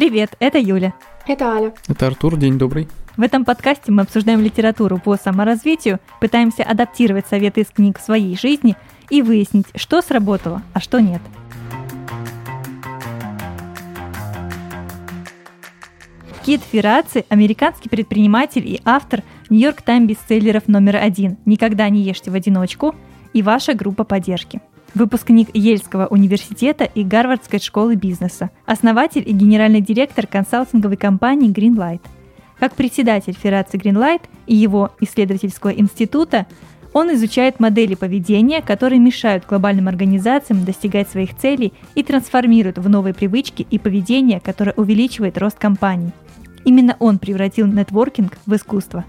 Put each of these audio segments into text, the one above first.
Привет, это Юля. Это Аля. Это Артур, день добрый. В этом подкасте мы обсуждаем литературу по саморазвитию, пытаемся адаптировать советы из книг в своей жизни и выяснить, что сработало, а что нет. Кит Ферраци – американский предприниматель и автор Нью-Йорк Тайм бестселлеров номер один «Никогда не ешьте в одиночку» и «Ваша группа поддержки». Выпускник Ельского университета и Гарвардской школы бизнеса, основатель и генеральный директор консалтинговой компании Greenlight. Как председатель Ферраци Greenlight и его исследовательского института, он изучает модели поведения, которые мешают глобальным организациям достигать своих целей и трансформируют в новые привычки и поведение, которое увеличивает рост компаний. Именно он превратил нетворкинг в искусство.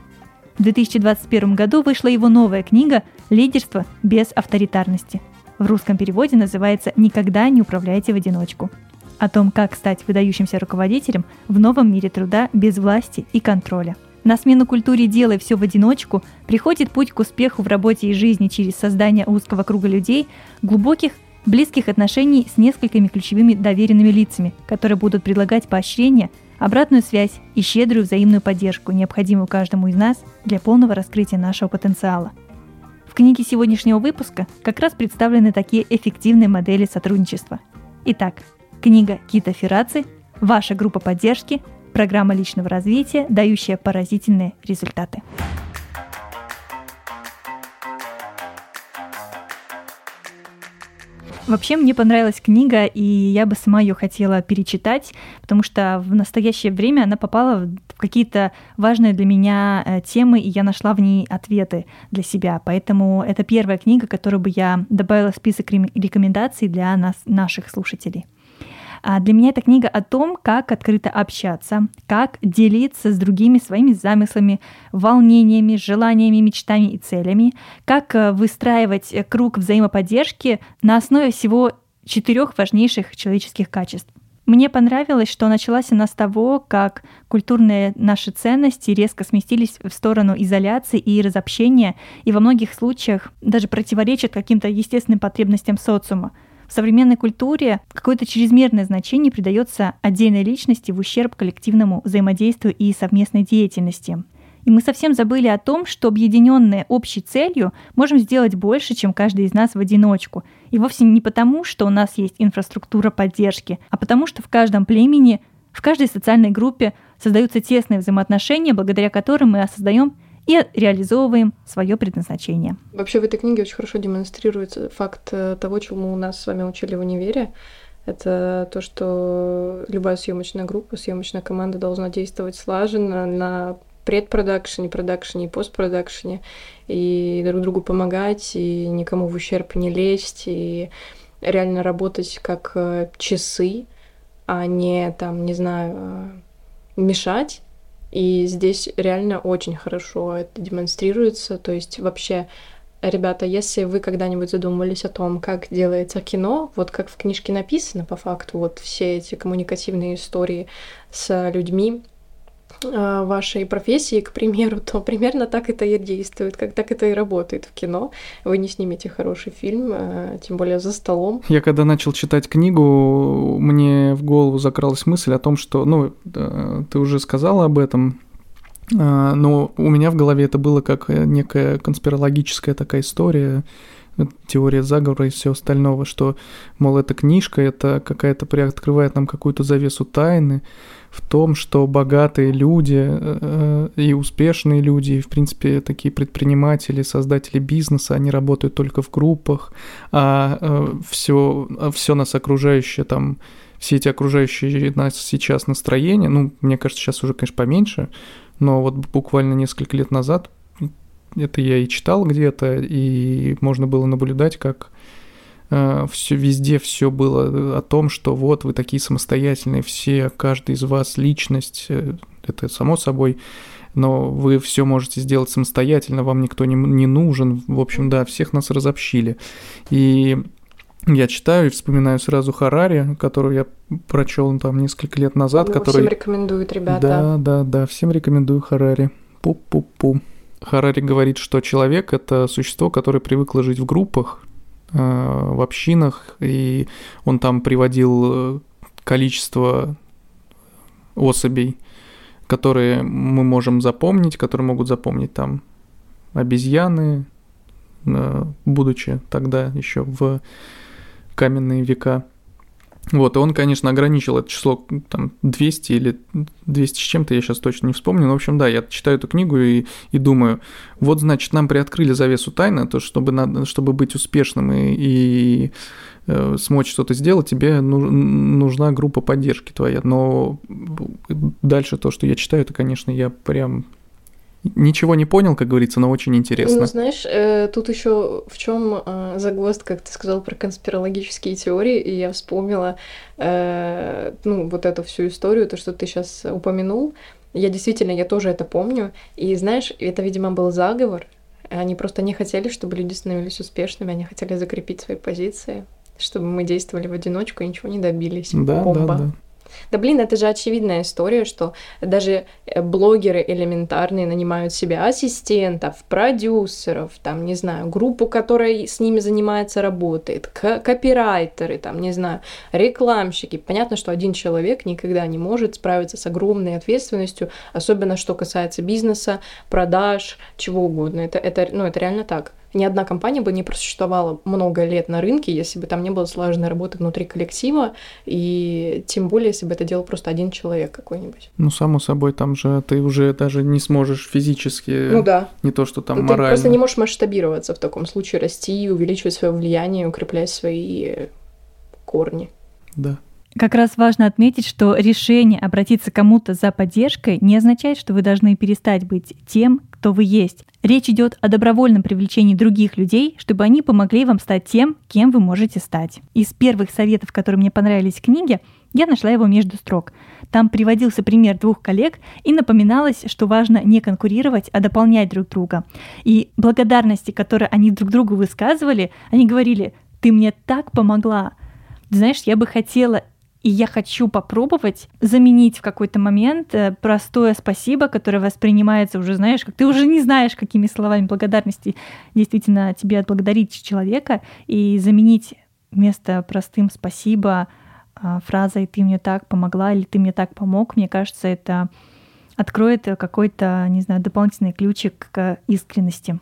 В 2021 году вышла его новая книга «Лидерство без авторитарности». В русском переводе называется «Никогда не управляйте в одиночку». О том, как стать выдающимся руководителем в новом мире труда без власти и контроля. На смену культуре «делай все в одиночку» приходит путь к успеху в работе и жизни через создание узкого круга людей, глубоких, близких отношений с несколькими ключевыми доверенными лицами, которые будут предлагать поощрение – обратную связь и щедрую взаимную поддержку, необходимую каждому из нас для полного раскрытия нашего потенциала. В книге сегодняшнего выпуска как раз представлены такие эффективные модели сотрудничества. Итак, книга Кита Ферраци «Ваша группа поддержки. Программа личного развития, дающая поразительные результаты». Вообще мне понравилась книга, и я бы сама ее хотела перечитать, потому что в настоящее время она попала в какие-то важные для меня э, темы, и я нашла в ней ответы для себя. Поэтому это первая книга, которую бы я добавила в список рекомендаций для нас, наших слушателей. А для меня эта книга о том, как открыто общаться, как делиться с другими своими замыслами, волнениями, желаниями, мечтами и целями, как э, выстраивать э, круг взаимоподдержки на основе всего четырех важнейших человеческих качеств. Мне понравилось, что началась она с того, как культурные наши ценности резко сместились в сторону изоляции и разобщения, и во многих случаях даже противоречат каким-то естественным потребностям социума. В современной культуре какое-то чрезмерное значение придается отдельной личности в ущерб коллективному взаимодействию и совместной деятельности. И мы совсем забыли о том, что объединенные общей целью можем сделать больше, чем каждый из нас в одиночку. И вовсе не потому, что у нас есть инфраструктура поддержки, а потому что в каждом племени, в каждой социальной группе создаются тесные взаимоотношения, благодаря которым мы создаем и реализовываем свое предназначение. Вообще в этой книге очень хорошо демонстрируется факт э, того, чему у нас с вами учили в универе. Это то, что любая съемочная группа, съемочная команда должна действовать слаженно на предпродакшене, продакшене и постпродакшене, и друг другу помогать, и никому в ущерб не лезть, и реально работать как э, часы, а не там, не знаю, э, мешать и здесь реально очень хорошо это демонстрируется. То есть вообще, ребята, если вы когда-нибудь задумывались о том, как делается кино, вот как в книжке написано по факту, вот все эти коммуникативные истории с людьми, вашей профессии, к примеру, то примерно так это и действует, как так это и работает в кино. Вы не снимете хороший фильм, а, тем более за столом. Я когда начал читать книгу, мне в голову закралась мысль о том, что, ну, ты уже сказала об этом, а, но у меня в голове это было как некая конспирологическая такая история, теория заговора и все остального, что, мол, эта книжка, это какая-то приоткрывает нам какую-то завесу тайны, в том, что богатые люди э, и успешные люди, и, в принципе, такие предприниматели, создатели бизнеса, они работают только в группах, а все, э, все нас окружающее там, все эти окружающие нас сейчас настроения, ну, мне кажется, сейчас уже, конечно, поменьше, но вот буквально несколько лет назад это я и читал где-то, и можно было наблюдать, как Э, все везде все было о том, что вот вы такие самостоятельные, все, каждый из вас личность, э, это само собой, но вы все можете сделать самостоятельно, вам никто не, не нужен. В общем, да, всех нас разобщили. И я читаю и вспоминаю сразу Харари, которую я прочел там несколько лет назад. Ну, который... Всем рекомендуют, ребята. Да, да, да, всем рекомендую Харари. Пу-пу-пу. Харари говорит, что человек – это существо, которое привыкло жить в группах, Э, в общинах, и он там приводил э, количество особей, которые мы можем запомнить, которые могут запомнить там обезьяны, э, будучи тогда еще в каменные века. Вот, и он, конечно, ограничил это число там 200 или 200 с чем-то, я сейчас точно не вспомню. Но, в общем, да, я читаю эту книгу и, и думаю, вот, значит, нам приоткрыли завесу тайны, то, чтобы, надо, чтобы быть успешным и, и э, смочь что-то сделать, тебе нужна группа поддержки твоя. Но дальше то, что я читаю, это, конечно, я прям Ничего не понял, как говорится, но очень интересно. Ну, знаешь, э, тут еще в чем э, загвоздка, как ты сказал про конспирологические теории, и я вспомнила, э, ну, вот эту всю историю, то, что ты сейчас упомянул. Я действительно, я тоже это помню. И знаешь, это, видимо, был заговор. Они просто не хотели, чтобы люди становились успешными, они хотели закрепить свои позиции, чтобы мы действовали в одиночку и ничего не добились. Да, Бомба. да, да. Да блин, это же очевидная история, что даже э, блогеры элементарные нанимают себе ассистентов, продюсеров, там, не знаю, группу, которая с ними занимается, работает, копирайтеры, там, не знаю, рекламщики. Понятно, что один человек никогда не может справиться с огромной ответственностью, особенно что касается бизнеса, продаж, чего угодно. Это, это, ну, это реально так ни одна компания бы не просуществовала много лет на рынке, если бы там не было слаженной работы внутри коллектива, и тем более, если бы это делал просто один человек какой-нибудь. Ну, само собой, там же ты уже даже не сможешь физически, ну да. не то, что там ты морально. Ты просто не можешь масштабироваться в таком случае, расти, увеличивать свое влияние, укреплять свои корни. Да. Как раз важно отметить, что решение обратиться кому-то за поддержкой не означает, что вы должны перестать быть тем, кто вы есть. Речь идет о добровольном привлечении других людей, чтобы они помогли вам стать тем, кем вы можете стать. Из первых советов, которые мне понравились в книге, я нашла его между строк. Там приводился пример двух коллег и напоминалось, что важно не конкурировать, а дополнять друг друга. И благодарности, которые они друг другу высказывали, они говорили, ты мне так помогла. Знаешь, я бы хотела и я хочу попробовать заменить в какой-то момент э, простое спасибо, которое воспринимается уже, знаешь, как ты уже не знаешь, какими словами благодарности действительно тебе отблагодарить человека, и заменить вместо простым спасибо а, фразой «ты мне так помогла» или «ты мне так помог», мне кажется, это откроет какой-то, не знаю, дополнительный ключик к искренности.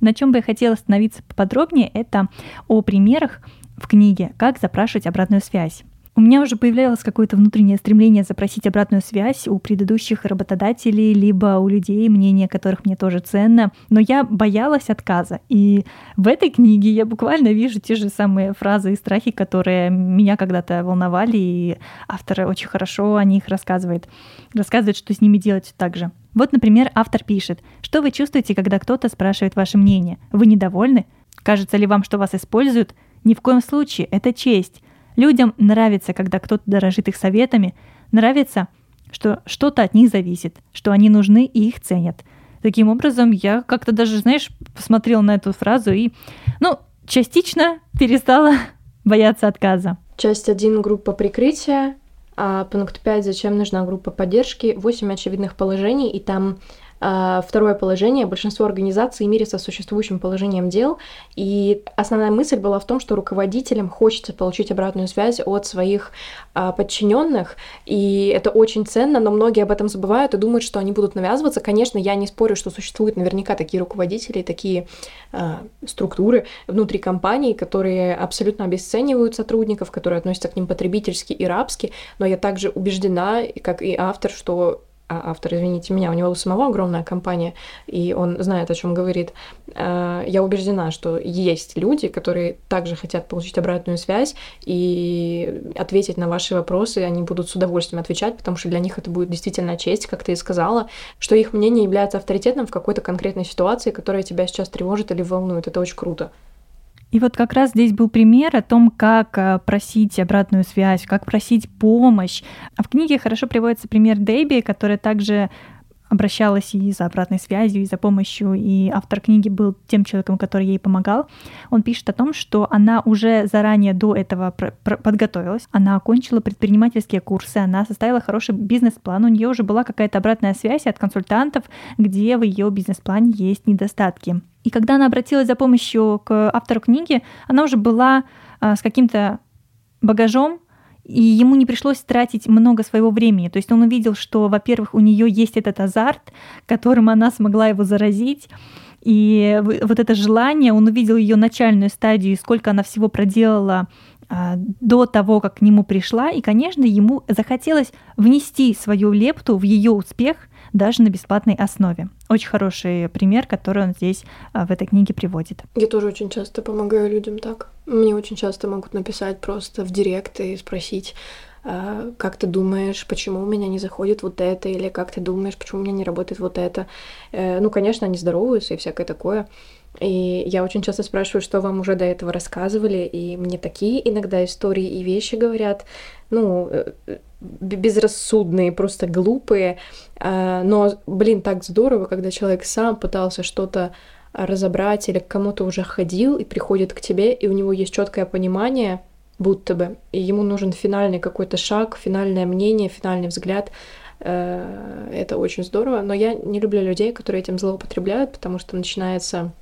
На чем бы я хотела остановиться поподробнее, это о примерах в книге «Как запрашивать обратную связь». У меня уже появлялось какое-то внутреннее стремление запросить обратную связь у предыдущих работодателей, либо у людей, мнение которых мне тоже ценно, но я боялась отказа. И в этой книге я буквально вижу те же самые фразы и страхи, которые меня когда-то волновали, и автор очень хорошо о них рассказывает. Рассказывает, что с ними делать так же. Вот, например, автор пишет, что вы чувствуете, когда кто-то спрашивает ваше мнение? Вы недовольны? Кажется ли вам, что вас используют? Ни в коем случае, это честь. Людям нравится, когда кто-то дорожит их советами, нравится, что что-то от них зависит, что они нужны и их ценят. Таким образом, я как-то даже, знаешь, посмотрела на эту фразу и, ну, частично перестала бояться отказа. Часть 1 группа прикрытия, а пункт 5 зачем нужна группа поддержки, 8 очевидных положений, и там второе положение. Большинство организаций мирятся с существующим положением дел, и основная мысль была в том, что руководителям хочется получить обратную связь от своих а, подчиненных, и это очень ценно, но многие об этом забывают и думают, что они будут навязываться. Конечно, я не спорю, что существуют наверняка такие руководители, такие а, структуры внутри компании, которые абсолютно обесценивают сотрудников, которые относятся к ним потребительски и рабски, но я также убеждена, как и автор, что автор, извините меня, у него у самого огромная компания, и он знает, о чем говорит. А, я убеждена, что есть люди, которые также хотят получить обратную связь и ответить на ваши вопросы, они будут с удовольствием отвечать, потому что для них это будет действительно честь, как ты и сказала, что их мнение является авторитетным в какой-то конкретной ситуации, которая тебя сейчас тревожит или волнует. Это очень круто. И вот как раз здесь был пример о том, как э, просить обратную связь, как просить помощь. А в книге хорошо приводится пример Дэйби, которая также обращалась и за обратной связью, и за помощью, и автор книги был тем человеком, который ей помогал. Он пишет о том, что она уже заранее до этого подготовилась, она окончила предпринимательские курсы, она составила хороший бизнес-план, у нее уже была какая-то обратная связь от консультантов, где в ее бизнес-плане есть недостатки. И когда она обратилась за помощью к автору книги, она уже была а, с каким-то багажом, и ему не пришлось тратить много своего времени. То есть он увидел, что, во-первых, у нее есть этот азарт, которым она смогла его заразить, и вот это желание, он увидел ее начальную стадию, сколько она всего проделала а, до того, как к нему пришла, и, конечно, ему захотелось внести свою лепту в ее успех даже на бесплатной основе. Очень хороший пример, который он здесь а, в этой книге приводит. Я тоже очень часто помогаю людям так. Мне очень часто могут написать просто в директ и спросить, а, как ты думаешь, почему у меня не заходит вот это, или как ты думаешь, почему у меня не работает вот это. Э, ну, конечно, они здороваются и всякое такое. И я очень часто спрашиваю, что вам уже до этого рассказывали, и мне такие иногда истории и вещи говорят, ну, э, безрассудные, просто глупые. А, но, блин, так здорово, когда человек сам пытался что-то разобрать или к кому-то уже ходил и приходит к тебе, и у него есть четкое понимание, будто бы, и ему нужен финальный какой-то шаг, финальное мнение, финальный взгляд. Э, это очень здорово, но я не люблю людей, которые этим злоупотребляют, потому что начинается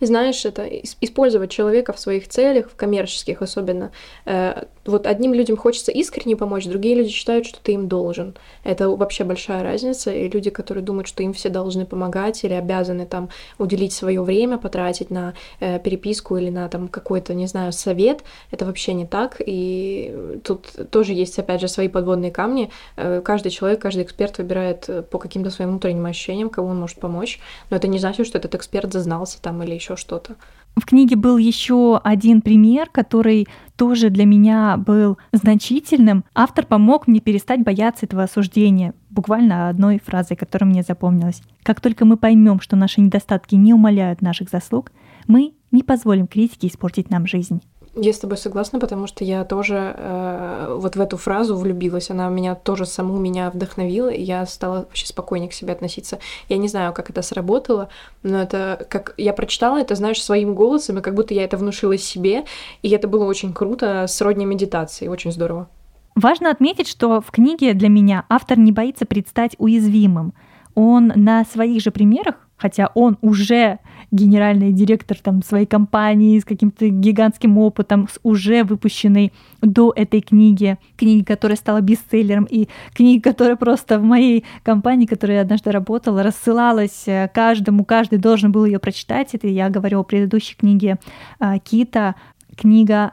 знаешь, это использовать человека в своих целях, в коммерческих особенно. Э, вот одним людям хочется искренне помочь, другие люди считают, что ты им должен. Это вообще большая разница, и люди, которые думают, что им все должны помогать или обязаны там уделить свое время, потратить на э, переписку или на там какой-то, не знаю, совет, это вообще не так, и тут тоже есть, опять же, свои подводные камни. Э, каждый человек, каждый эксперт выбирает по каким-то своим внутренним ощущениям, кому он может помочь, но это не значит, что этот эксперт зазнался там или еще что-то. В книге был еще один пример, который тоже для меня был значительным. Автор помог мне перестать бояться этого осуждения, буквально одной фразой, которая мне запомнилась. Как только мы поймем, что наши недостатки не умаляют наших заслуг, мы не позволим критике испортить нам жизнь. Я с тобой согласна, потому что я тоже э, вот в эту фразу влюбилась. Она меня тоже саму меня вдохновила, и я стала вообще спокойнее к себе относиться. Я не знаю, как это сработало, но это как я прочитала это, знаешь, своим голосом, и как будто я это внушила себе, и это было очень круто, сродни медитации, очень здорово. Важно отметить, что в книге для меня автор не боится предстать уязвимым. Он на своих же примерах хотя он уже генеральный директор там, своей компании с каким-то гигантским опытом, с уже выпущенной до этой книги, книги, которая стала бестселлером, и книги, которая просто в моей компании, которой я однажды работала, рассылалась э, каждому, каждый должен был ее прочитать. Это я говорю о предыдущей книге а, Кита, книга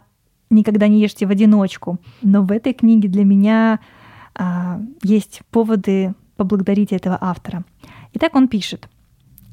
«Никогда не ешьте в одиночку». Но в этой книге для меня а, есть поводы поблагодарить этого автора. Итак, он пишет.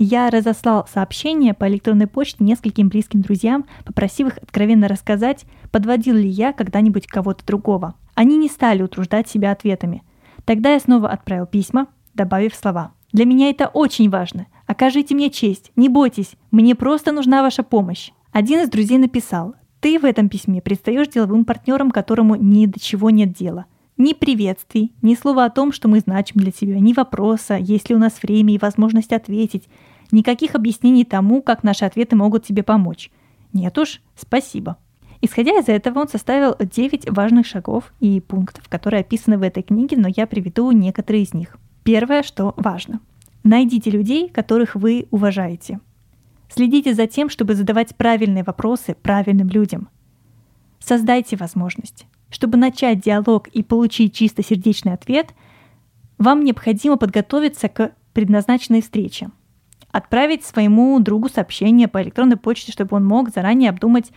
Я разослал сообщение по электронной почте нескольким близким друзьям, попросив их откровенно рассказать, подводил ли я когда-нибудь кого-то другого. Они не стали утруждать себя ответами. Тогда я снова отправил письма, добавив слова. «Для меня это очень важно. Окажите мне честь. Не бойтесь. Мне просто нужна ваша помощь». Один из друзей написал, «Ты в этом письме предстаешь деловым партнером, которому ни до чего нет дела. Ни приветствий, ни слова о том, что мы значим для тебя, ни вопроса, есть ли у нас время и возможность ответить, Никаких объяснений тому, как наши ответы могут тебе помочь. Нет уж, спасибо. Исходя из этого, он составил 9 важных шагов и пунктов, которые описаны в этой книге, но я приведу некоторые из них. Первое, что важно. Найдите людей, которых вы уважаете. Следите за тем, чтобы задавать правильные вопросы правильным людям. Создайте возможность. Чтобы начать диалог и получить чистосердечный ответ, вам необходимо подготовиться к предназначенной встрече – отправить своему другу сообщение по электронной почте, чтобы он мог заранее обдумать,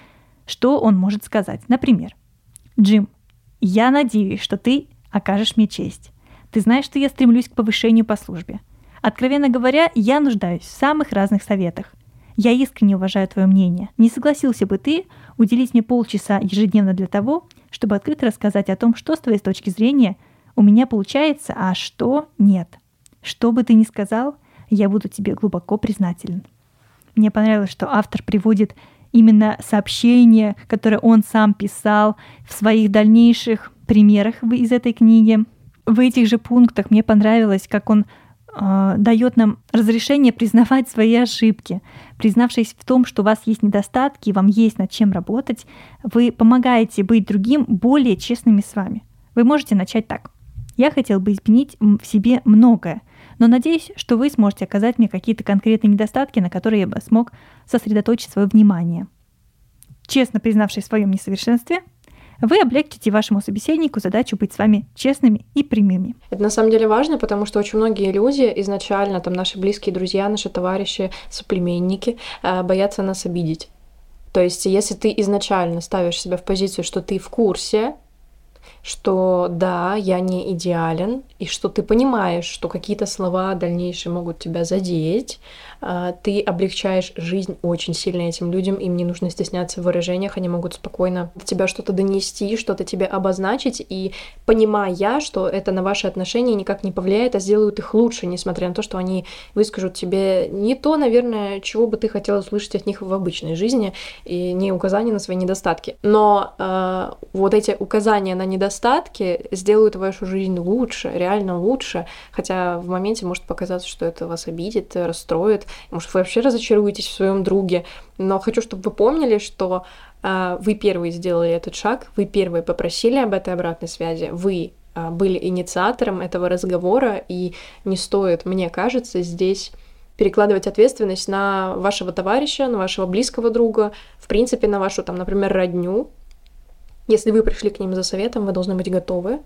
что он может сказать. Например, «Джим, я надеюсь, что ты окажешь мне честь. Ты знаешь, что я стремлюсь к повышению по службе. Откровенно говоря, я нуждаюсь в самых разных советах. Я искренне уважаю твое мнение. Не согласился бы ты уделить мне полчаса ежедневно для того, чтобы открыто рассказать о том, что с твоей точки зрения у меня получается, а что нет. Что бы ты ни сказал, я буду тебе глубоко признателен. Мне понравилось, что автор приводит именно сообщения, которые он сам писал в своих дальнейших примерах из этой книги. В этих же пунктах мне понравилось, как он э, дает нам разрешение признавать свои ошибки. Признавшись в том, что у вас есть недостатки, вам есть над чем работать, вы помогаете быть другим более честными с вами. Вы можете начать так. Я хотел бы изменить в себе многое, но надеюсь, что вы сможете оказать мне какие-то конкретные недостатки, на которые я бы смог сосредоточить свое внимание. Честно признавшись в своем несовершенстве, Вы облегчите вашему собеседнику задачу быть с вами честными и прямыми. Это на самом деле важно, потому что очень многие люди изначально, там наши близкие друзья, наши товарищи, соплеменники, э, боятся нас обидеть. То есть, если ты изначально ставишь себя в позицию, что ты в курсе, что да, я не идеален, и что ты понимаешь, что какие-то слова дальнейшие могут тебя задеть, ты облегчаешь жизнь очень сильно этим людям, им не нужно стесняться в выражениях, они могут спокойно тебя что-то донести, что-то тебе обозначить, и понимая, что это на ваши отношения никак не повлияет, а сделают их лучше, несмотря на то, что они выскажут тебе не то, наверное, чего бы ты хотела услышать от них в обычной жизни, и не указания на свои недостатки. Но э, вот эти указания на недостатки сделают вашу жизнь лучше, реально лучше, хотя в моменте может показаться, что это вас обидит, расстроит, может, вы вообще разочаруетесь в своем друге. Но хочу, чтобы вы помнили, что э, вы первые сделали этот шаг, вы первые попросили об этой обратной связи, вы э, были инициатором этого разговора, и не стоит, мне кажется, здесь перекладывать ответственность на вашего товарища, на вашего близкого друга, в принципе, на вашу, там, например, родню. Если вы пришли к ним за советом, вы должны быть готовы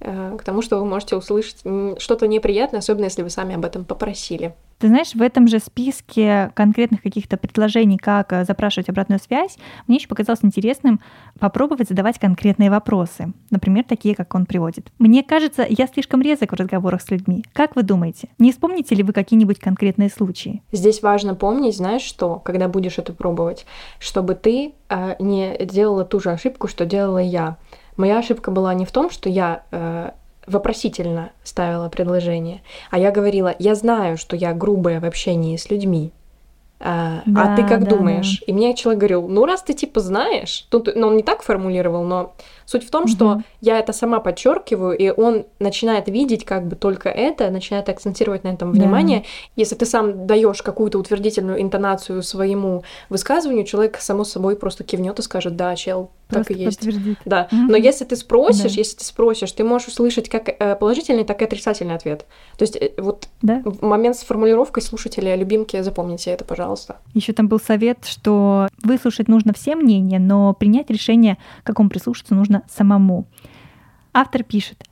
к тому, что вы можете услышать что-то неприятное, особенно если вы сами об этом попросили. Ты знаешь, в этом же списке конкретных каких-то предложений, как э, запрашивать обратную связь, мне еще показалось интересным попробовать задавать конкретные вопросы. Например, такие, как он приводит. Мне кажется, я слишком резок в разговорах с людьми. Как вы думаете, не вспомните ли вы какие-нибудь конкретные случаи? Здесь важно помнить, знаешь что, когда будешь это пробовать, чтобы ты э, не делала ту же ошибку, что делала я. Моя ошибка была не в том, что я э, вопросительно ставила предложение, а я говорила, я знаю, что я грубая в общении с людьми, а, да, а ты как да, думаешь? Да. И мне человек говорил, ну раз ты типа знаешь, тут, ну он не так формулировал, но суть в том, угу. что я это сама подчеркиваю, и он начинает видеть как бы только это, начинает акцентировать на этом внимание. Да. Если ты сам даешь какую-то утвердительную интонацию своему высказыванию, человек само собой просто кивнет и скажет, да, чел, Просто так и есть. Да. Угу. Но если ты спросишь, да. если ты спросишь, ты можешь услышать как э, положительный, так и отрицательный ответ. То есть э, вот да. момент с формулировкой слушателя, любимки, запомните это, пожалуйста. Еще там был совет, что выслушать нужно все мнения, но принять решение, к какому прислушаться, нужно самому. Автор пишет,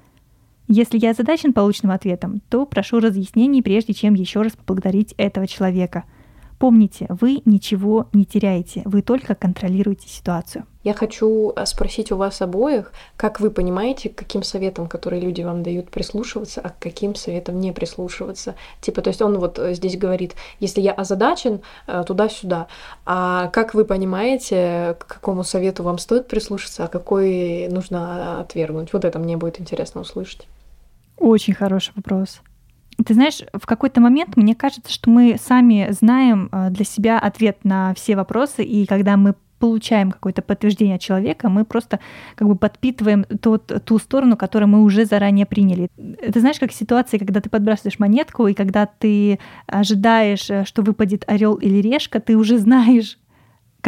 если я озадачен полученным ответом, то прошу разъяснений, прежде чем еще раз поблагодарить этого человека – Помните, вы ничего не теряете, вы только контролируете ситуацию. Я хочу э, спросить у вас обоих, как вы понимаете, к каким советам, которые люди вам дают, прислушиваться, а к каким советам не прислушиваться. Типа, то есть он вот э, здесь говорит, если я озадачен, э, туда-сюда. А как вы понимаете, к какому совету вам стоит прислушаться, а какой нужно отвергнуть? Вот это мне будет интересно услышать. Очень хороший вопрос. Ты знаешь, в какой-то момент мне кажется, что мы сами знаем э, для себя ответ на все вопросы, и когда мы получаем какое-то подтверждение от человека, мы просто как бы подпитываем тот, ту сторону, которую мы уже заранее приняли. Это знаешь, как ситуация, когда ты подбрасываешь монетку, и когда ты ожидаешь, э, что выпадет орел или решка, ты уже знаешь,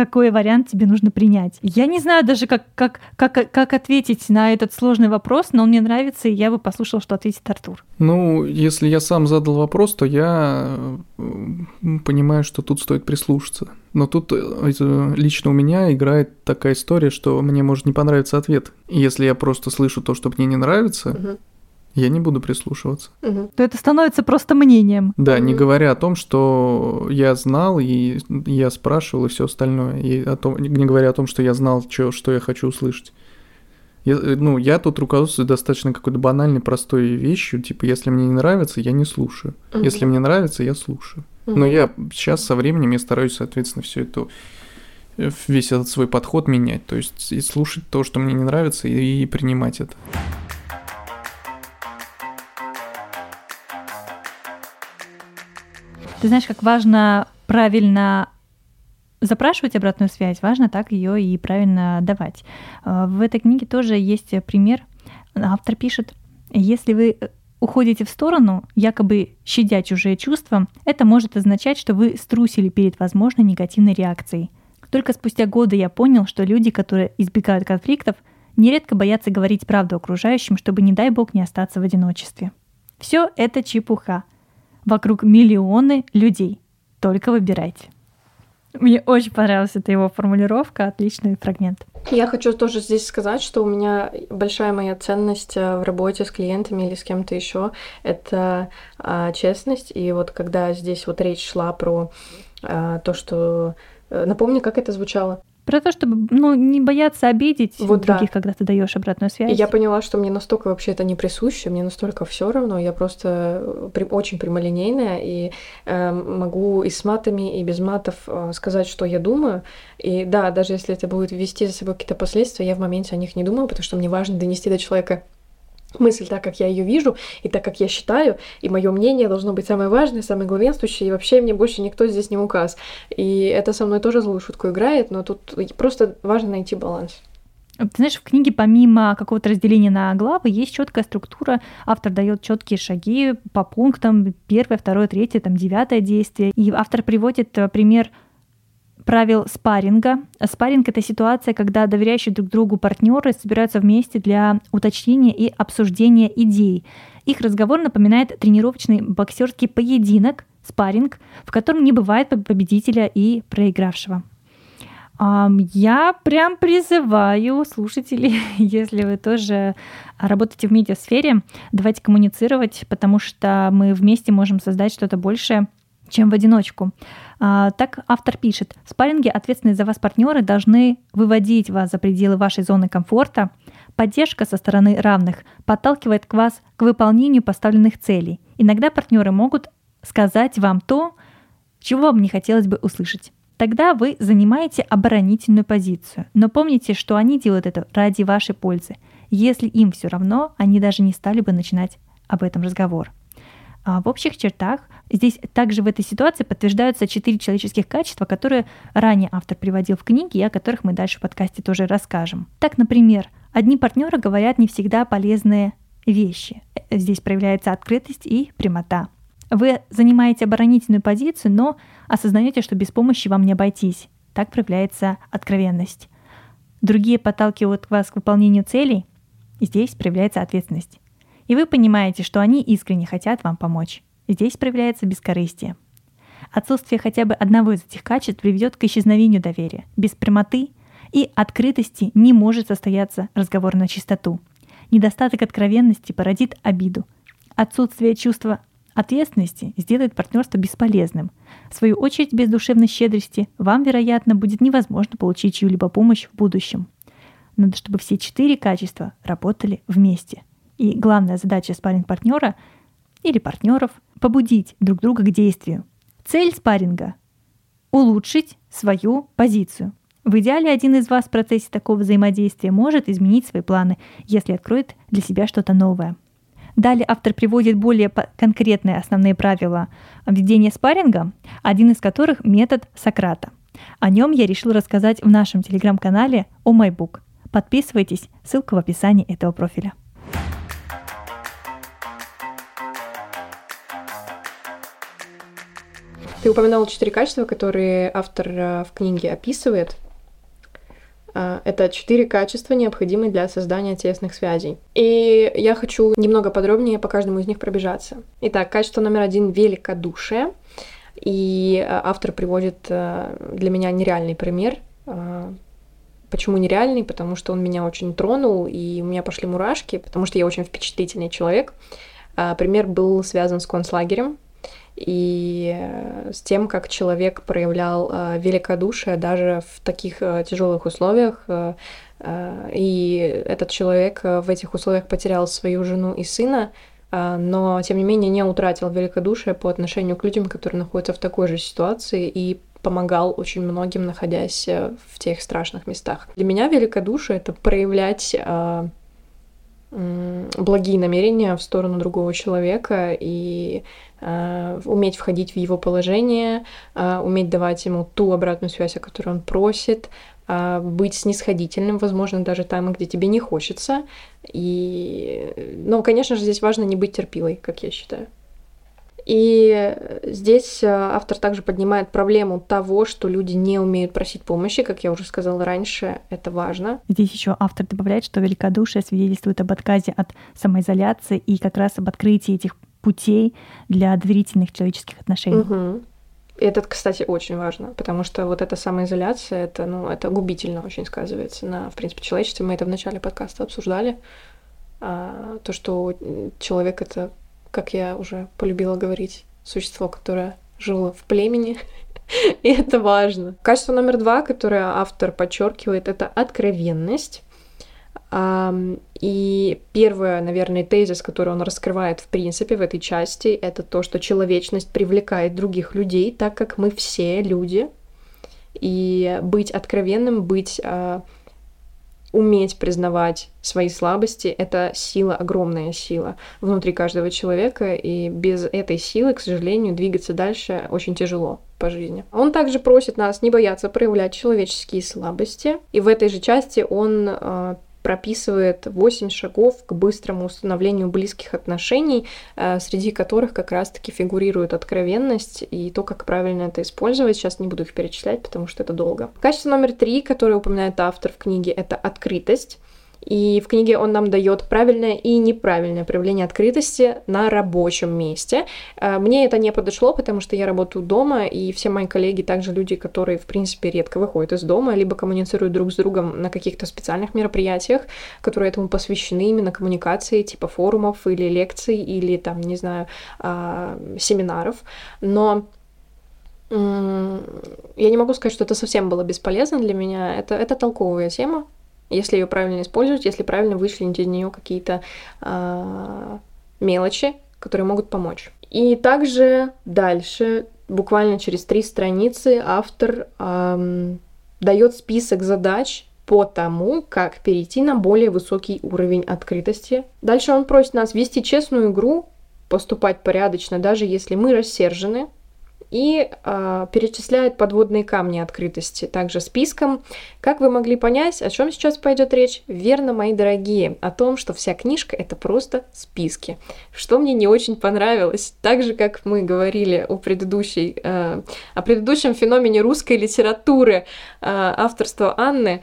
какой вариант тебе нужно принять. Я не знаю даже, как, как, как, как ответить на этот сложный вопрос, но он мне нравится, и я бы послушала, что ответит Артур. Ну, если я сам задал вопрос, то я понимаю, что тут стоит прислушаться. Но тут э, лично у меня играет такая история, что мне может не понравиться ответ. Если я просто слышу то, что мне не нравится, угу я не буду прислушиваться. Угу. То это становится просто мнением. Да, угу. не говоря о том, что я знал, и я спрашивал, и все остальное. И о том, не говоря о том, что я знал, что, что я хочу услышать. Я, ну, я тут руководствуюсь достаточно какой-то банальной, простой вещью, типа, если мне не нравится, я не слушаю. Угу. Если мне нравится, я слушаю. Угу. Но я сейчас со временем я стараюсь, соответственно, все это весь этот свой подход менять. То есть и слушать то, что мне не нравится, и, и принимать это. Ты знаешь, как важно правильно запрашивать обратную связь, важно так ее и правильно давать. Э, в этой книге тоже есть пример. Автор пишет, если вы уходите в сторону, якобы щадя чужие чувства, это может означать, что вы струсили перед возможной негативной реакцией. Только спустя годы я понял, что люди, которые избегают конфликтов, нередко боятся говорить правду окружающим, чтобы, не дай бог, не остаться в одиночестве. Все это чепуха. Вокруг миллионы людей. Только выбирайте. Мне очень понравилась эта его формулировка, отличный фрагмент. Я хочу тоже здесь сказать, что у меня большая моя ценность э, в работе с клиентами или с кем-то еще это а, честность. И вот когда здесь вот речь шла про а, то, что э, напомни, как это звучало. Про то, чтобы ну, не бояться обидеть вот других, да. когда ты даешь обратную связь. И я поняла, что мне настолько вообще это не присуще, мне настолько все равно. Я просто э, при, очень прямолинейная и э, могу и с матами, и без матов э, сказать, что я думаю. И да, даже если это будет вести за собой какие-то последствия, я в моменте о них не думаю, потому что мне важно донести до человека мысль так, как я ее вижу, и так, как я считаю, и мое мнение должно быть самое важное, самое главенствующее, и вообще мне больше никто здесь не указ. И это со мной тоже злую шутку играет, но тут просто важно найти баланс. Ты знаешь, в книге помимо какого-то разделения на главы есть четкая структура. Автор дает четкие шаги по пунктам. Первое, второе, третье, там девятое действие. И автор приводит э, пример правил спарринга. Спарринг — это ситуация, когда доверяющие друг другу партнеры собираются вместе для уточнения и обсуждения идей. Их разговор напоминает тренировочный боксерский поединок, спарринг, в котором не бывает победителя и проигравшего. Я прям призываю слушателей, если вы тоже работаете в медиасфере, давайте коммуницировать, потому что мы вместе можем создать что-то большее, чем в одиночку. А, так автор пишет, в спарринге ответственные за вас партнеры должны выводить вас за пределы вашей зоны комфорта. Поддержка со стороны равных подталкивает к вас к выполнению поставленных целей. Иногда партнеры могут сказать вам то, чего вам не хотелось бы услышать. Тогда вы занимаете оборонительную позицию. Но помните, что они делают это ради вашей пользы. Если им все равно, они даже не стали бы начинать об этом разговор. А в общих чертах здесь также в этой ситуации подтверждаются четыре человеческих качества, которые ранее автор приводил в книге и о которых мы дальше в подкасте тоже расскажем. Так, например, одни партнеры говорят не всегда полезные вещи. Здесь проявляется открытость и прямота. Вы занимаете оборонительную позицию, но осознаете, что без помощи вам не обойтись. Так проявляется откровенность. Другие подталкивают вас к выполнению целей. Здесь проявляется ответственность и вы понимаете, что они искренне хотят вам помочь. Здесь проявляется бескорыстие. Отсутствие хотя бы одного из этих качеств приведет к исчезновению доверия. Без прямоты и открытости не может состояться разговор на чистоту. Недостаток откровенности породит обиду. Отсутствие чувства ответственности сделает партнерство бесполезным. В свою очередь, без душевной щедрости вам, вероятно, будет невозможно получить чью-либо помощь в будущем. Надо, чтобы все четыре качества работали вместе – и главная задача спарринг-партнера или партнеров – побудить друг друга к действию. Цель спарринга – улучшить свою позицию. В идеале один из вас в процессе такого взаимодействия может изменить свои планы, если откроет для себя что-то новое. Далее автор приводит более конкретные основные правила ведения спарринга, один из которых – метод Сократа. О нем я решил рассказать в нашем телеграм-канале о MyBook. Подписывайтесь, ссылка в описании этого профиля. Ты упоминал четыре качества, которые автор э, в книге описывает. Э, это четыре качества, необходимые для создания тесных связей. И я хочу немного подробнее по каждому из них пробежаться. Итак, качество номер один — великодушие. И э, автор приводит для меня нереальный пример. Почему нереальный? Потому что он меня очень тронул, и у меня пошли мурашки, потому что я очень впечатлительный человек. Пример был связан с концлагерем, и э, с тем, как человек проявлял э, великодушие даже в таких э, тяжелых условиях. И этот человек в этих условиях потерял свою жену и сына, но тем не менее не утратил великодушие по отношению к людям, которые находятся в такой же ситуации, и помогал очень многим, находясь в тех страшных местах. Для меня великодушие это проявлять благие намерения в сторону другого человека и э, уметь входить в его положение, э, уметь давать ему ту обратную связь, о которой он просит, э, быть снисходительным, возможно, даже там, где тебе не хочется. И, ну, конечно же, здесь важно не быть терпилой, как я считаю. И здесь э, автор также поднимает проблему того, что люди не умеют просить помощи, как я уже сказала раньше, это важно. Здесь еще автор добавляет, что великодушие свидетельствует об отказе от самоизоляции и как раз об открытии этих путей для доверительных человеческих отношений. Угу. это, кстати, очень важно, потому что вот эта самоизоляция, это, ну, это губительно очень сказывается на, в принципе, человечестве. Мы это в начале подкаста обсуждали. А, то, что человек — это, как я уже полюбила говорить, существо, которое жило в племени, и это важно. Качество номер два, которое автор подчеркивает, это откровенность. И первый, наверное, тезис, который он раскрывает в принципе в этой части, это то, что человечность привлекает других людей, так как мы все люди. И быть откровенным, быть а, уметь признавать свои слабости — это сила, огромная сила внутри каждого человека, и без этой силы, к сожалению, двигаться дальше очень тяжело по жизни. Он также просит нас не бояться проявлять человеческие слабости, и в этой же части он а, прописывает 8 шагов к быстрому установлению близких отношений, э, среди которых как раз-таки фигурирует откровенность и то, как правильно это использовать. Сейчас не буду их перечислять, потому что это долго. Качество номер три, которое упоминает автор в книге, это открытость. И в книге он нам дает правильное и неправильное проявление открытости на рабочем месте. Э, мне это не подошло, потому что я работаю дома, и все мои коллеги также люди, которые, в принципе, редко выходят из дома, либо коммуницируют друг с другом на каких-то специальных мероприятиях, которые этому посвящены именно коммуникации, типа форумов или лекций, или там, не знаю, а, семинаров. Но я не могу сказать, что это совсем было бесполезно для меня. Это, это толковая тема, если ее правильно использовать, если правильно вычленить из нее какие-то э, мелочи, которые могут помочь. И также дальше, буквально через три страницы, автор э, дает список задач по тому, как перейти на более высокий уровень открытости. Дальше он просит нас вести честную игру, поступать порядочно, даже если мы рассержены, и э, перечисляет подводные камни открытости также списком. Как вы могли понять, о чем сейчас пойдет речь? Верно, мои дорогие, о том, что вся книжка это просто списки. Что мне не очень понравилось, так же как мы говорили о предыдущей, э, о предыдущем феномене русской литературы э, авторства Анны,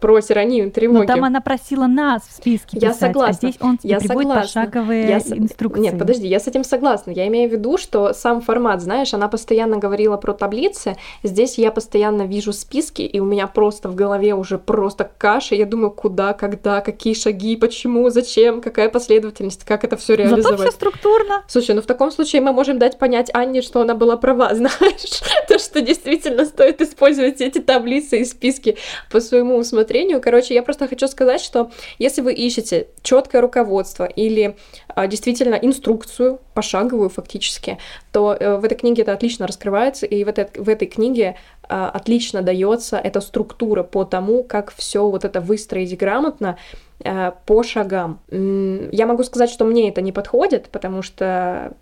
про тиранию тревоги. Но там она просила нас в списке я писать, а согласна. а здесь он я согласна. пошаговые я инструкции. Нет, подожди, я с этим согласна. Я имею в виду, что сам формат, знаешь, она постоянно говорила про таблицы, здесь я постоянно вижу списки, и у меня просто в голове уже просто каша, я думаю, куда, когда, какие шаги, почему, зачем, какая последовательность, как это все реализовать. Зато все структурно. Слушай, ну в таком случае мы можем дать понять Анне, что она была права, знаешь, то, что действительно стоит использовать эти таблицы и списки по своему усмотрению. Короче, я просто хочу сказать, что если вы ищете четкое руководство или а, действительно инструкцию, пошаговую фактически, то э, в этой книге это отлично раскрывается, и в этой, в этой книге а, отлично дается эта структура по тому, как все вот это выстроить грамотно а, по шагам. Я могу сказать, что мне это не подходит, потому что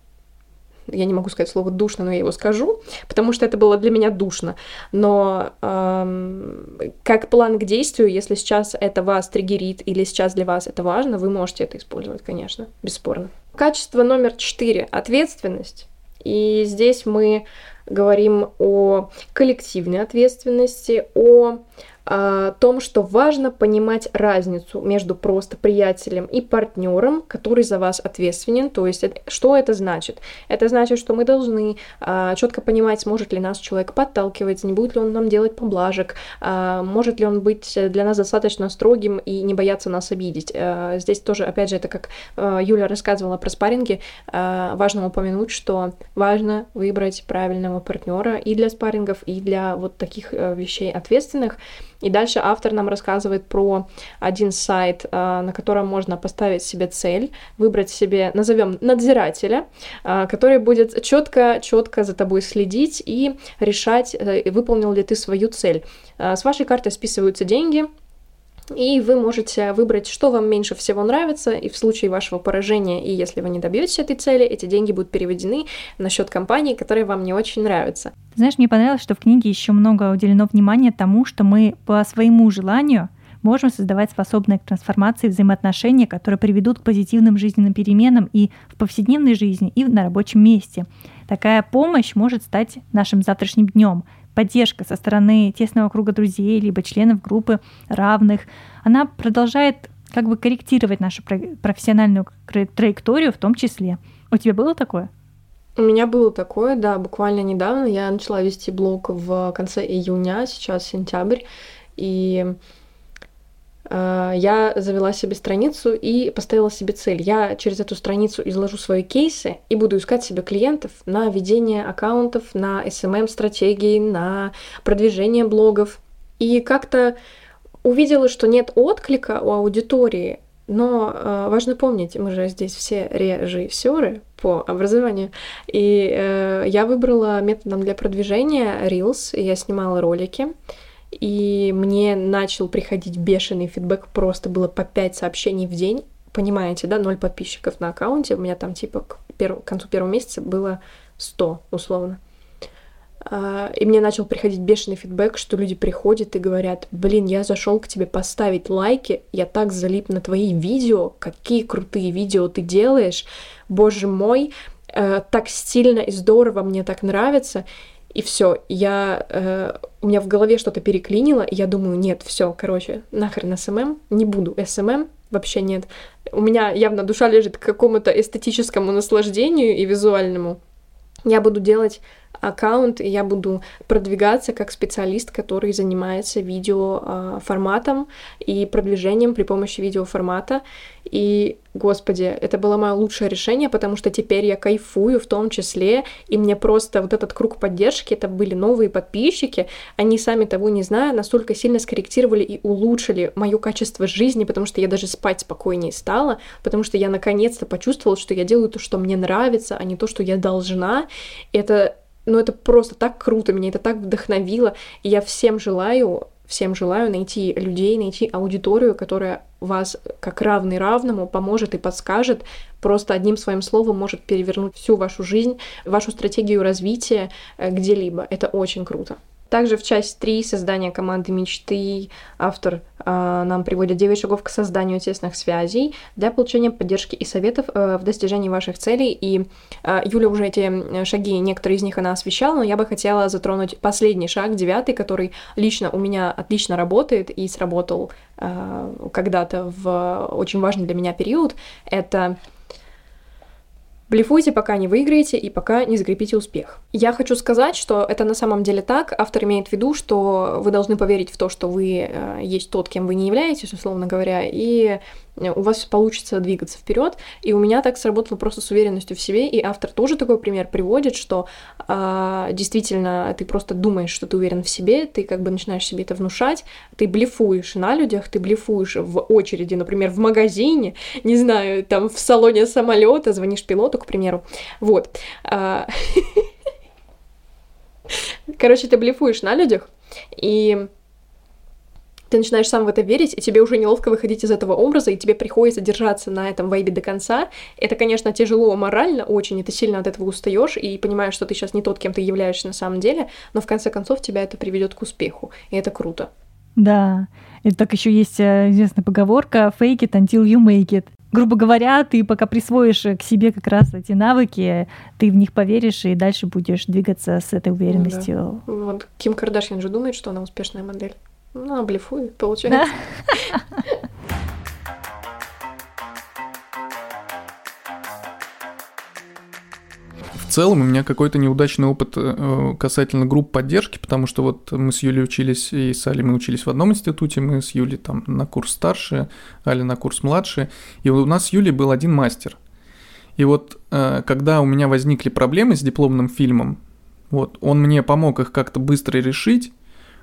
я не могу сказать слово душно, но я его скажу, потому что это было для меня душно. Но эм, как план к действию, если сейчас это вас триггерит или сейчас для вас это важно, вы можете это использовать, конечно, бесспорно. Качество номер четыре — ответственность. И здесь мы говорим о коллективной ответственности, о о том, что важно понимать разницу между просто приятелем и партнером, который за вас ответственен. То есть, что это значит? Это значит, что мы должны а, четко понимать, сможет ли нас человек подталкивать, не будет ли он нам делать поблажек, а, может ли он быть для нас достаточно строгим и не бояться нас обидеть. А, здесь тоже, опять же, это как а, Юля рассказывала про спарринги, а, важно упомянуть, что важно выбрать правильного партнера и для спаррингов, и для вот таких а, вещей ответственных. И дальше автор нам рассказывает про один сайт, а, на котором можно поставить себе цель, выбрать себе, назовем, надзирателя, а, который будет четко-четко за тобой следить и решать, э, выполнил ли ты свою цель. С вашей карты списываются деньги, и вы можете выбрать, что вам меньше всего нравится, и в случае вашего поражения, и если вы не добьетесь этой цели, эти деньги будут переведены на счет компании, которая вам не очень нравится. Знаешь, мне понравилось, что в книге еще много уделено внимания тому, что мы по своему желанию можем создавать способные к трансформации взаимоотношения, которые приведут к позитивным жизненным переменам и в повседневной жизни, и на рабочем месте. Такая помощь может стать нашим завтрашним днем, поддержка со стороны тесного круга друзей, либо членов группы равных, она продолжает как бы корректировать нашу профессиональную траекторию в том числе. У тебя было такое? У меня было такое, да, буквально недавно. Я начала вести блог в конце июня, сейчас сентябрь, и я завела себе страницу и поставила себе цель. Я через эту страницу изложу свои кейсы и буду искать себе клиентов на ведение аккаунтов, на SMM-стратегии, на продвижение блогов. И как-то увидела, что нет отклика у аудитории, но э, важно помнить, мы же здесь все режиссеры по образованию, и э, я выбрала методом для продвижения Reels, и я снимала ролики, и мне начал приходить бешеный фидбэк, просто было по 5 сообщений в день, понимаете, да, 0 подписчиков на аккаунте, у меня там типа к, перв... к концу первого месяца было 100 условно. А, и мне начал приходить бешеный фидбэк, что люди приходят и говорят, блин, я зашел к тебе поставить лайки, я так залип на твои видео, какие крутые видео ты делаешь, боже мой, э, так стильно и здорово, мне так нравится. И все, я, э, у меня в голове что-то переклинило, и я думаю, нет, все, короче, нахрен СММ, не буду СММ, вообще нет. У меня явно душа лежит к какому-то эстетическому наслаждению и визуальному. Я буду делать аккаунт, и я буду продвигаться как специалист, который занимается видеоформатом и продвижением при помощи видеоформата. И, господи, это было мое лучшее решение, потому что теперь я кайфую в том числе, и мне просто вот этот круг поддержки, это были новые подписчики, они сами того не зная, настолько сильно скорректировали и улучшили мое качество жизни, потому что я даже спать спокойнее стала, потому что я наконец-то почувствовала, что я делаю то, что мне нравится, а не то, что я должна. Это ну, это просто так круто, меня это так вдохновило, и я всем желаю, всем желаю найти людей, найти аудиторию, которая вас как равный равному поможет и подскажет, просто одним своим словом может перевернуть всю вашу жизнь, вашу стратегию развития э, где-либо. Это очень круто. Также в часть 3 создания команды мечты автор э, нам приводит 9 шагов к созданию тесных связей для получения поддержки и советов э, в достижении ваших целей. И э, Юля уже эти шаги, некоторые из них она освещала, но я бы хотела затронуть последний шаг, девятый, который лично у меня отлично работает и сработал э, когда-то в очень важный для меня период. Это Блефуйте, пока не выиграете и пока не закрепите успех. Я хочу сказать, что это на самом деле так. Автор имеет в виду, что вы должны поверить в то, что вы э, есть тот, кем вы не являетесь, условно говоря, и у вас получится двигаться вперед. И у меня так сработало просто с уверенностью в себе. И автор тоже такой пример приводит, что э, действительно ты просто думаешь, что ты уверен в себе, ты как бы начинаешь себе это внушать, ты блефуешь на людях, ты блефуешь в очереди, например, в магазине, не знаю, там в салоне самолета, звонишь пилоту, к примеру. Вот. Короче, ты блефуешь на людях, и ты начинаешь сам в это верить, и тебе уже неловко выходить из этого образа, и тебе приходится держаться на этом вайбе до конца. Это, конечно, тяжело морально очень, и ты сильно от этого устаешь, и понимаешь, что ты сейчас не тот, кем ты являешься на самом деле, но в конце концов тебя это приведет к успеху, и это круто. Да, и так еще есть э, известная поговорка «fake it until you make it». Грубо говоря, ты пока присвоишь к себе как раз эти навыки, ты в них поверишь и дальше будешь двигаться с этой уверенностью. Да. Вот Ким Кардашьян же думает, что она успешная модель. Ну, блефует, получается. целом у меня какой-то неудачный опыт э, касательно групп поддержки, потому что вот мы с Юлей учились, и с Али мы учились в одном институте, мы с Юлей там на курс старше, Аля на курс младше, и у нас с Юлей был один мастер. И вот э, когда у меня возникли проблемы с дипломным фильмом, вот, он мне помог их как-то быстро решить,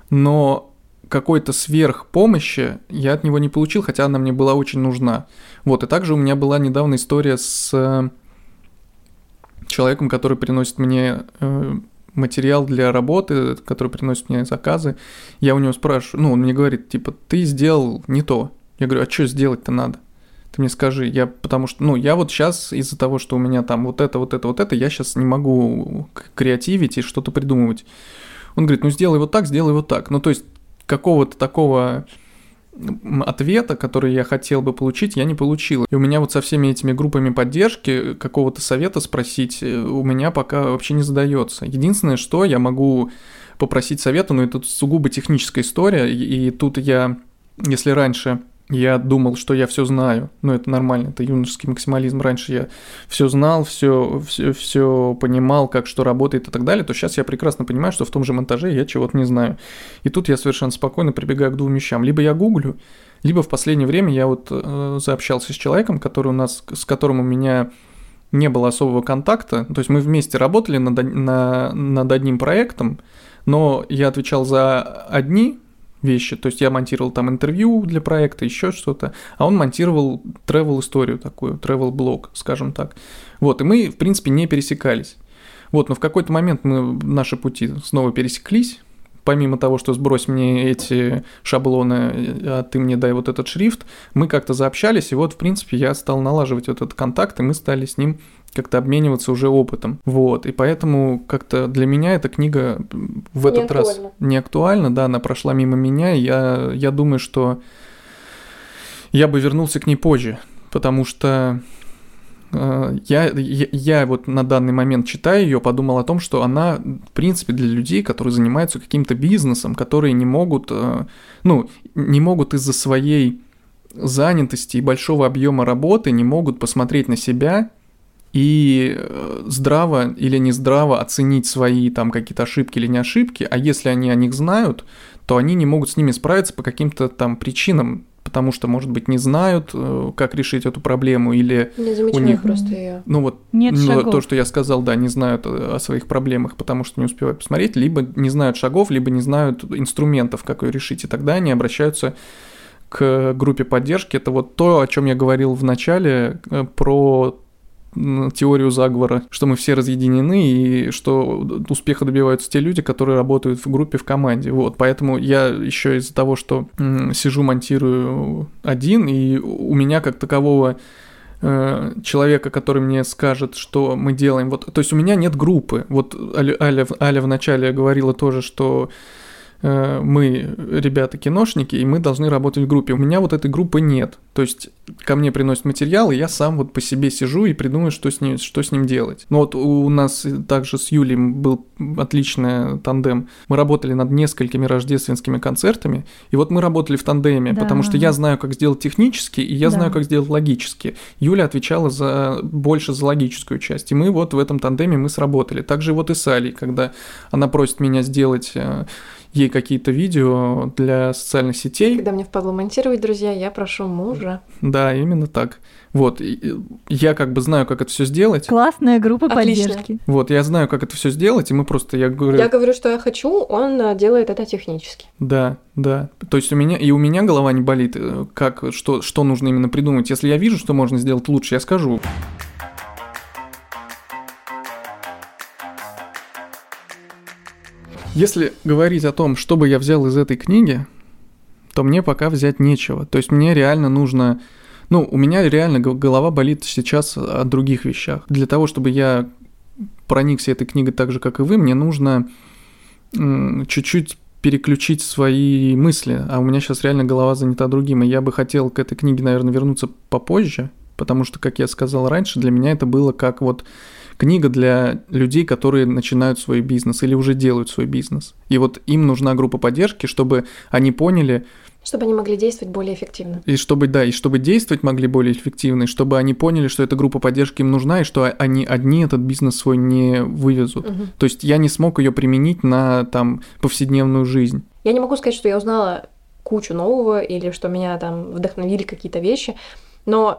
но какой-то сверхпомощи я от него не получил, хотя она мне была очень нужна. Вот, и также у меня была недавно история с э, человеком, который приносит мне э, материал для работы, который приносит мне заказы. Я у него спрашиваю, ну, он мне говорит, типа, ты сделал не то. Я говорю, а что сделать-то надо? Ты мне скажи, я потому что, ну, я вот сейчас из-за того, что у меня там вот это, вот это, вот это, я сейчас не могу креативить и что-то придумывать. Он говорит, ну сделай вот так, сделай вот так. Ну, то есть какого-то такого ответа, который я хотел бы получить, я не получил. И у меня вот со всеми этими группами поддержки какого-то совета спросить э, у меня пока вообще не задается. Единственное, что я могу попросить совета, но это сугубо техническая история, и тут я, если раньше я думал, что я все знаю. Ну, это нормально, это юношеский максимализм. Раньше я все знал, все, все, все понимал, как что работает и так далее. То сейчас я прекрасно понимаю, что в том же монтаже я чего-то не знаю. И тут я совершенно спокойно прибегаю к двум вещам. Либо я гуглю, либо в последнее время я вот э, заобщался с человеком, который у нас, с которым у меня не было особого контакта. То есть мы вместе работали над, на, над одним проектом, но я отвечал за одни вещи. То есть я монтировал там интервью для проекта, еще что-то, а он монтировал travel историю такую, travel блог, скажем так. Вот, и мы, в принципе, не пересекались. Вот, но в какой-то момент мы, наши пути снова пересеклись, помимо того, что сбрось мне эти шаблоны, а ты мне дай вот этот шрифт, мы как-то заобщались, и вот, в принципе, я стал налаживать этот контакт, и мы стали с ним как-то обмениваться уже опытом. Вот, и поэтому как-то для меня эта книга в этот не раз не актуальна, да, она прошла мимо меня, и я, я думаю, что я бы вернулся к ней позже, потому что э, я, я, я вот на данный момент читая ее, подумал о том, что она, в принципе, для людей, которые занимаются каким-то бизнесом, которые не могут, э, ну, не могут из-за своей занятости и большого объема работы не могут посмотреть на себя и э, здраво или не здраво оценить свои там какие-то ошибки или не ошибки, а если они о них знают, то они не могут с ними справиться по каким-то там причинам, потому что, может быть, не знают, э, как решить эту проблему, или не у них просто ее. Ну вот, Нет ну, шагов. то, что я сказал, да, не знают о своих проблемах, потому что не успевают посмотреть, либо не знают шагов, либо не знают инструментов, как ее решить, и тогда они обращаются к группе поддержки. Это вот то, о чем я говорил в начале э, про теорию заговора, что мы все разъединены и что успеха добиваются те люди, которые работают в группе, в команде. Вот, поэтому я еще из-за того, что сижу, монтирую один, и у меня как такового э, человека, который мне скажет, что мы делаем. Вот, то есть у меня нет группы. Вот Аля, Аля, Аля вначале говорила тоже, что Э, мы ребята-киношники, и мы должны работать в группе. У меня вот этой группы нет. То есть ко мне приносят материал, и я сам вот по себе сижу и придумаю, что с ним, что с ним делать. Но вот у нас также с Юлием был отличный тандем. Мы работали над несколькими рождественскими концертами, и вот мы работали в тандеме, да. потому что я знаю, как сделать технически, и я да. знаю, как сделать логически. Юля отвечала за больше за логическую часть, и мы вот в этом тандеме мы сработали. Также вот и с Алей, когда она просит меня сделать э, ей какие-то видео для социальных сетей. Когда мне впадло монтировать, друзья, я прошу мужа. Да, именно так. Вот, я как бы знаю, как это все сделать. Классная группа Отлично. поддержки. Вот, я знаю, как это все сделать, и мы просто, я говорю... Я говорю, что я хочу, он э, делает это технически. Да, да. То есть у меня, и у меня голова не болит, э, как, что, что нужно именно придумать. Если я вижу, что можно сделать лучше, я скажу. Если говорить о том, что бы я взял из этой книги, то мне пока взять нечего. То есть мне реально нужно... Ну, у меня реально голова болит сейчас о других вещах. Для того, чтобы я проникся этой книгой так же, как и вы, мне нужно чуть-чуть переключить свои мысли, а у меня сейчас реально голова занята другим, и я бы хотел к этой книге, наверное, вернуться попозже, потому что, как я сказал раньше, для меня это было как вот книга для людей, которые начинают свой бизнес или уже делают свой бизнес. И вот им нужна группа поддержки, чтобы они поняли, чтобы они могли действовать более эффективно. И чтобы, да, и чтобы действовать могли более эффективно, и чтобы они поняли, что эта группа поддержки им нужна, и что они одни этот бизнес свой не вывезут. Угу. То есть я не смог ее применить на там повседневную жизнь. Я не могу сказать, что я узнала кучу нового или что меня там вдохновили какие-то вещи, но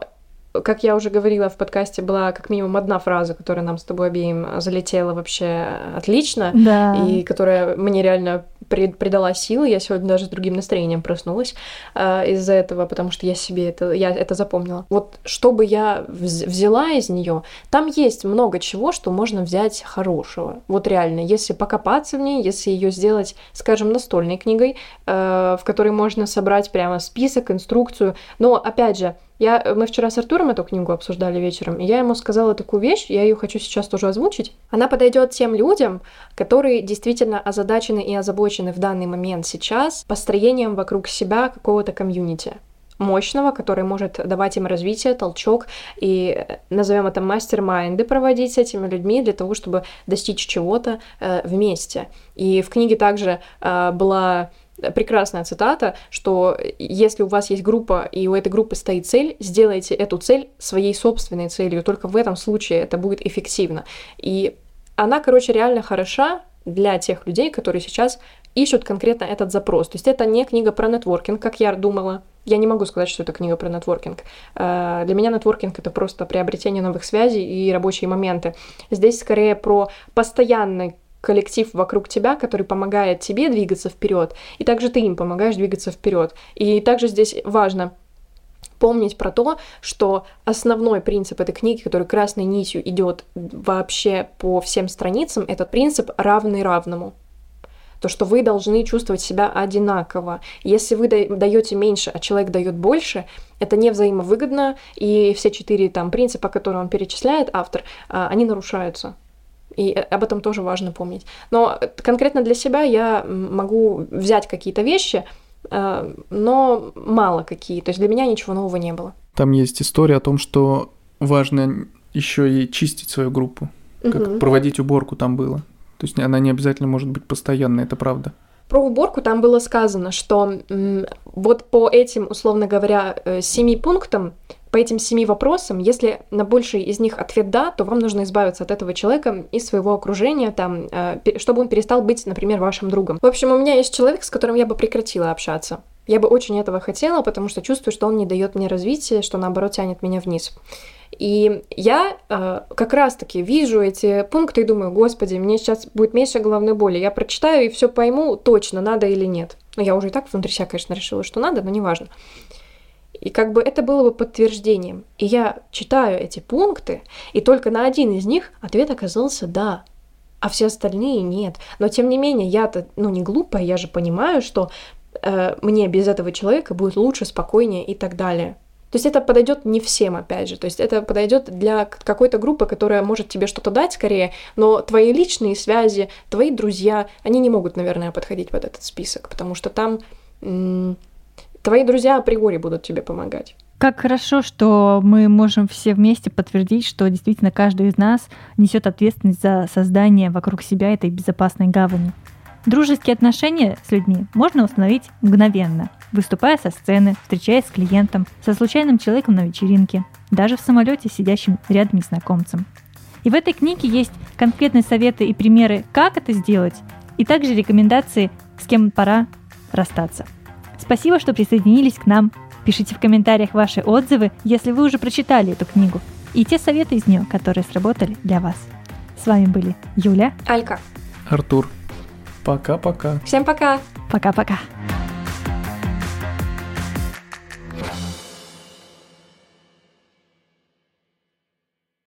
как я уже говорила в подкасте, была как минимум одна фраза, которая нам с тобой обеим залетела вообще отлично, да. и которая мне реально придала силы. Я сегодня даже с другим настроением проснулась э, из-за этого, потому что я себе это, я это запомнила. Вот что бы я взяла из нее, там есть много чего, что можно взять хорошего. Вот реально, если покопаться в ней, если ее сделать, скажем, настольной книгой, э, в которой можно собрать прямо список, инструкцию. Но опять же, я, мы вчера с Артуром эту книгу обсуждали вечером, и я ему сказала такую вещь, я ее хочу сейчас тоже озвучить. Она подойдет тем людям, которые действительно озадачены и озабочены в данный момент сейчас построением вокруг себя какого-то комьюнити мощного, который может давать им развитие, толчок и, назовем это, мастер-майнды проводить с этими людьми для того, чтобы достичь чего-то э, вместе. И в книге также э, была прекрасная цитата, что если у вас есть группа, и у этой группы стоит цель, сделайте эту цель своей собственной целью. Только в этом случае это будет эффективно. И она, короче, реально хороша для тех людей, которые сейчас ищут конкретно этот запрос. То есть это не книга про нетворкинг, как я думала. Я не могу сказать, что это книга про нетворкинг. Э, для меня нетворкинг это просто приобретение новых связей и рабочие моменты. Здесь скорее про постоянный коллектив вокруг тебя, который помогает тебе двигаться вперед, и также ты им помогаешь двигаться вперед. И также здесь важно помнить про то, что основной принцип этой книги, который красной нитью идет вообще по всем страницам, этот принцип равный равному то, что вы должны чувствовать себя одинаково. Если вы даете меньше, а человек дает больше, это не взаимовыгодно, и все четыре там принципа, которые он перечисляет, автор, а, они нарушаются. И об этом тоже важно помнить. Но конкретно для себя я могу взять какие-то вещи, а, но мало какие. То есть для меня ничего нового не было. Там есть история о том, что важно еще и чистить свою группу. Как угу. проводить уборку там было. То есть она не обязательно может быть постоянной, это правда. Про уборку там было сказано, что вот по этим, условно говоря, э, семи пунктам, по этим семи вопросам, если на большие из них ответ «да», то вам нужно избавиться от этого человека из своего окружения, там, э, чтобы он перестал быть, например, вашим другом. В общем, у меня есть человек, с которым я бы прекратила общаться. Я бы очень этого хотела, потому что чувствую, что он не дает мне развития, что наоборот тянет меня вниз. И я э, как раз-таки вижу эти пункты и думаю, господи, мне сейчас будет меньше головной боли. Я прочитаю и все пойму точно, надо или нет. Но я уже и так внутри себя, конечно, решила, что надо, но неважно. И как бы это было бы подтверждением. И я читаю эти пункты, и только на один из них ответ оказался «да», а все остальные нет. Но тем не менее, я-то, ну, не глупая, я же понимаю, что э, мне без этого человека будет лучше, спокойнее и так далее. То есть это подойдет не всем, опять же. То есть это подойдет для какой-то группы, которая может тебе что-то дать скорее, но твои личные связи, твои друзья, они не могут, наверное, подходить под этот список, потому что там твои друзья априори будут тебе помогать. Как хорошо, что мы можем все вместе подтвердить, что действительно каждый из нас несет ответственность за создание вокруг себя этой безопасной гавани. Дружеские отношения с людьми можно установить мгновенно, выступая со сцены, встречаясь с клиентом, со случайным человеком на вечеринке, даже в самолете, сидящим рядом незнакомцем. И в этой книге есть конкретные советы и примеры, как это сделать, и также рекомендации, с кем пора расстаться. Спасибо, что присоединились к нам. Пишите в комментариях ваши отзывы, если вы уже прочитали эту книгу, и те советы из нее, которые сработали для вас. С вами были Юля, Алька, Артур. Пока-пока. Всем пока. Пока-пока.